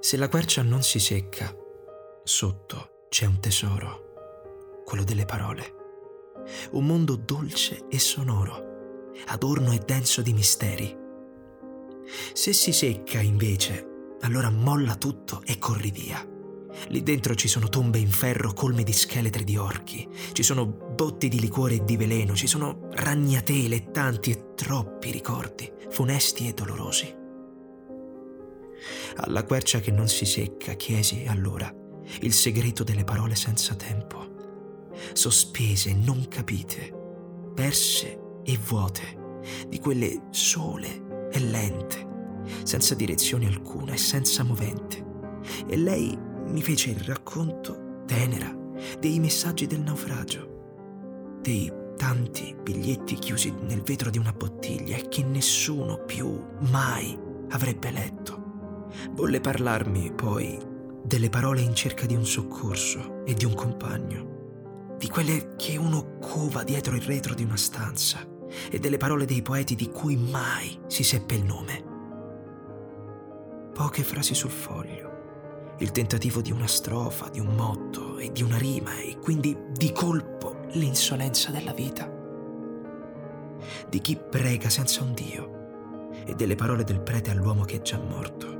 Se la quercia non si secca, sotto c'è un tesoro, quello delle parole. Un mondo dolce e sonoro, adorno e denso di misteri. Se si secca, invece, allora molla tutto e corri via. Lì dentro ci sono tombe in ferro colme di scheletri di orchi, ci sono botti di liquore e di veleno, ci sono ragnatele, tanti e troppi ricordi, funesti e dolorosi. Alla quercia che non si secca chiesi allora il segreto delle parole senza tempo, sospese, non capite, perse e vuote, di quelle sole e lente, senza direzione alcuna e senza movente. E lei mi fece il racconto tenera dei messaggi del naufragio, dei tanti biglietti chiusi nel vetro di una bottiglia e che nessuno più mai avrebbe letto. Volle parlarmi poi delle parole in cerca di un soccorso e di un compagno, di quelle che uno cova dietro il retro di una stanza e delle parole dei poeti di cui mai si seppe il nome. Poche frasi sul foglio, il tentativo di una strofa, di un motto e di una rima e quindi di colpo l'insolenza della vita. Di chi prega senza un Dio e delle parole del prete all'uomo che è già morto.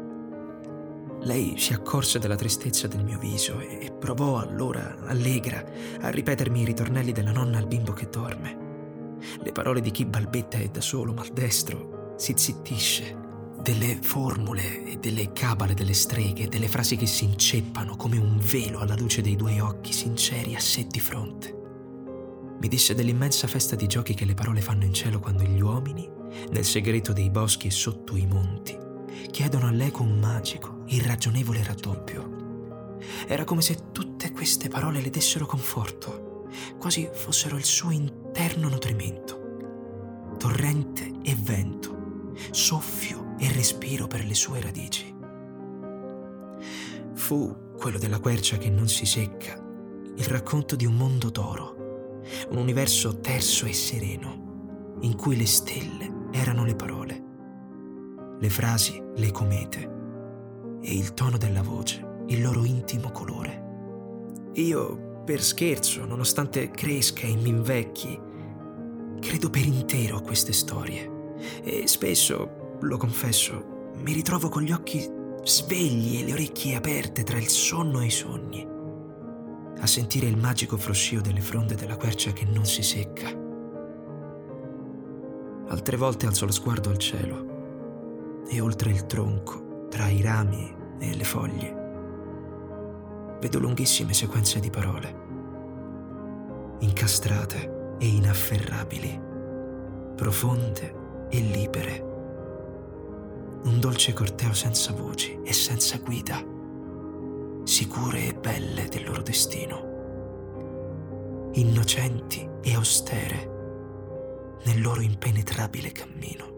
Lei si accorse della tristezza del mio viso e provò allora, allegra, a ripetermi i ritornelli della nonna al bimbo che dorme. Le parole di chi balbetta e da solo, maldestro, si zittisce delle formule e delle cabale delle streghe, delle frasi che si inceppano come un velo alla luce dei due occhi sinceri a sé di fronte. Mi disse dell'immensa festa di giochi che le parole fanno in cielo quando gli uomini, nel segreto dei boschi e sotto i monti, chiedono all'eco un magico, irragionevole raddoppio. Era come se tutte queste parole le dessero conforto, quasi fossero il suo interno nutrimento. Torrente e vento, soffio e respiro per le sue radici. Fu quello della quercia che non si secca, il racconto di un mondo d'oro, un universo terso e sereno, in cui le stelle erano le parole, le frasi le comete e il tono della voce il loro intimo colore. Io, per scherzo, nonostante cresca e mi invecchi, credo per intero a queste storie e spesso lo confesso, mi ritrovo con gli occhi svegli e le orecchie aperte tra il sonno e i sogni, a sentire il magico fruscio delle fronde della quercia che non si secca. Altre volte alzo lo sguardo al cielo e oltre il tronco, tra i rami e le foglie, vedo lunghissime sequenze di parole, incastrate e inafferrabili, profonde e libere. Un dolce corteo senza voci e senza guida, sicure e belle del loro destino, innocenti e austere nel loro impenetrabile cammino.